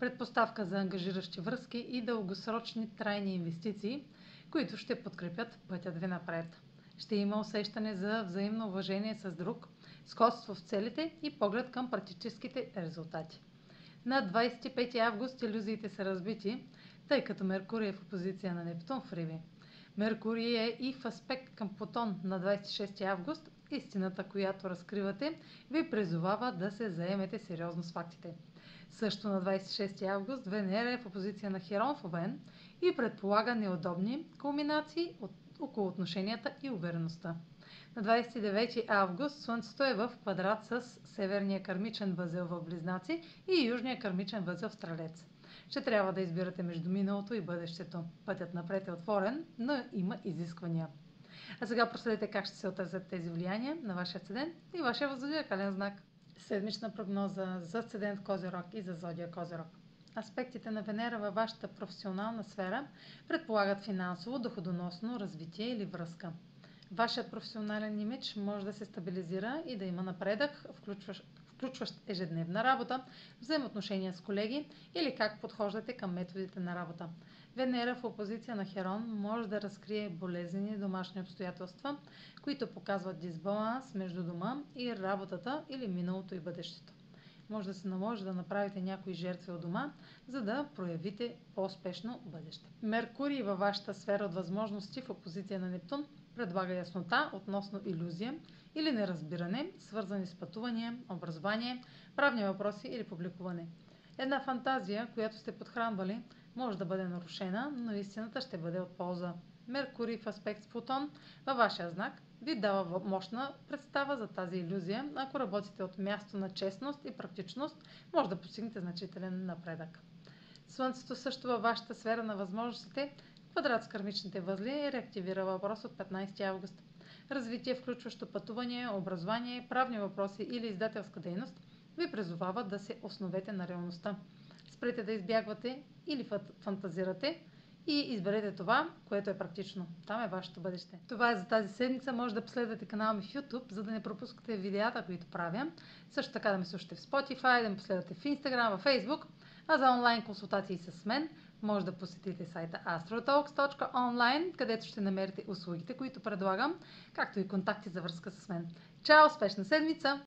предпоставка за ангажиращи връзки и дългосрочни трайни инвестиции, които ще подкрепят пътят ви напред. Ще има усещане за взаимно уважение с друг, сходство в целите и поглед към практическите резултати. На 25 август иллюзиите са разбити, тъй като Меркурий е в опозиция на Нептун в Риби. Меркурий е и в аспект към Плутон на 26 август. Истината, която разкривате, ви призовава да се заемете сериозно с фактите. Също на 26 август Венера е в опозиция на Херон в Овен и предполага неудобни кулминации от, около отношенията и увереността. На 29 август Слънцето е в квадрат с северния кармичен възел в Близнаци и южния кармичен възел в Стрелец. Ще трябва да избирате между миналото и бъдещето. Пътят напред е отворен, но има изисквания. А сега проследете как ще се отразят тези влияния на вашия седен и вашия възодиакален знак седмична прогноза за Асцендент Козирог и за Зодия Козирог. Аспектите на Венера във вашата професионална сфера предполагат финансово, доходоносно развитие или връзка. Вашият професионален имидж може да се стабилизира и да има напредък, включващ, включващ ежедневна работа, взаимоотношения с колеги или как подхождате към методите на работа. Венера в опозиция на Херон може да разкрие болезнени домашни обстоятелства, които показват дисбаланс между дома и работата или миналото и бъдещето. Може да се наложи да направите някои жертви от дома, за да проявите по-успешно бъдеще. Меркурий във вашата сфера от възможности в опозиция на Нептун предлага яснота относно иллюзия или неразбиране, свързани с пътувания, образование, правни въпроси или публикуване. Една фантазия, която сте подхранвали, може да бъде нарушена, но истината ще бъде от полза. Меркурий в аспект с Плутон във вашия знак ви дава мощна представа за тази иллюзия. Ако работите от място на честност и практичност, може да постигнете значителен напредък. Слънцето също във вашата сфера на възможностите, квадрат с кармичните възли, реактивира въпрос от 15 август. Развитие, включващо пътуване, образование, правни въпроси или издателска дейност, ви призовава да се основете на реалността. Спрете да избягвате или фантазирате и изберете това, което е практично. Там е вашето бъдеще. Това е за тази седмица. Може да последвате канала ми в YouTube, за да не пропускате видеята, които правя. Също така да ме слушате в Spotify, да ме последвате в Instagram, в Facebook. А за онлайн консултации с мен може да посетите сайта astrotalks.online, където ще намерите услугите, които предлагам, както и контакти за връзка с мен. Чао! Успешна седмица!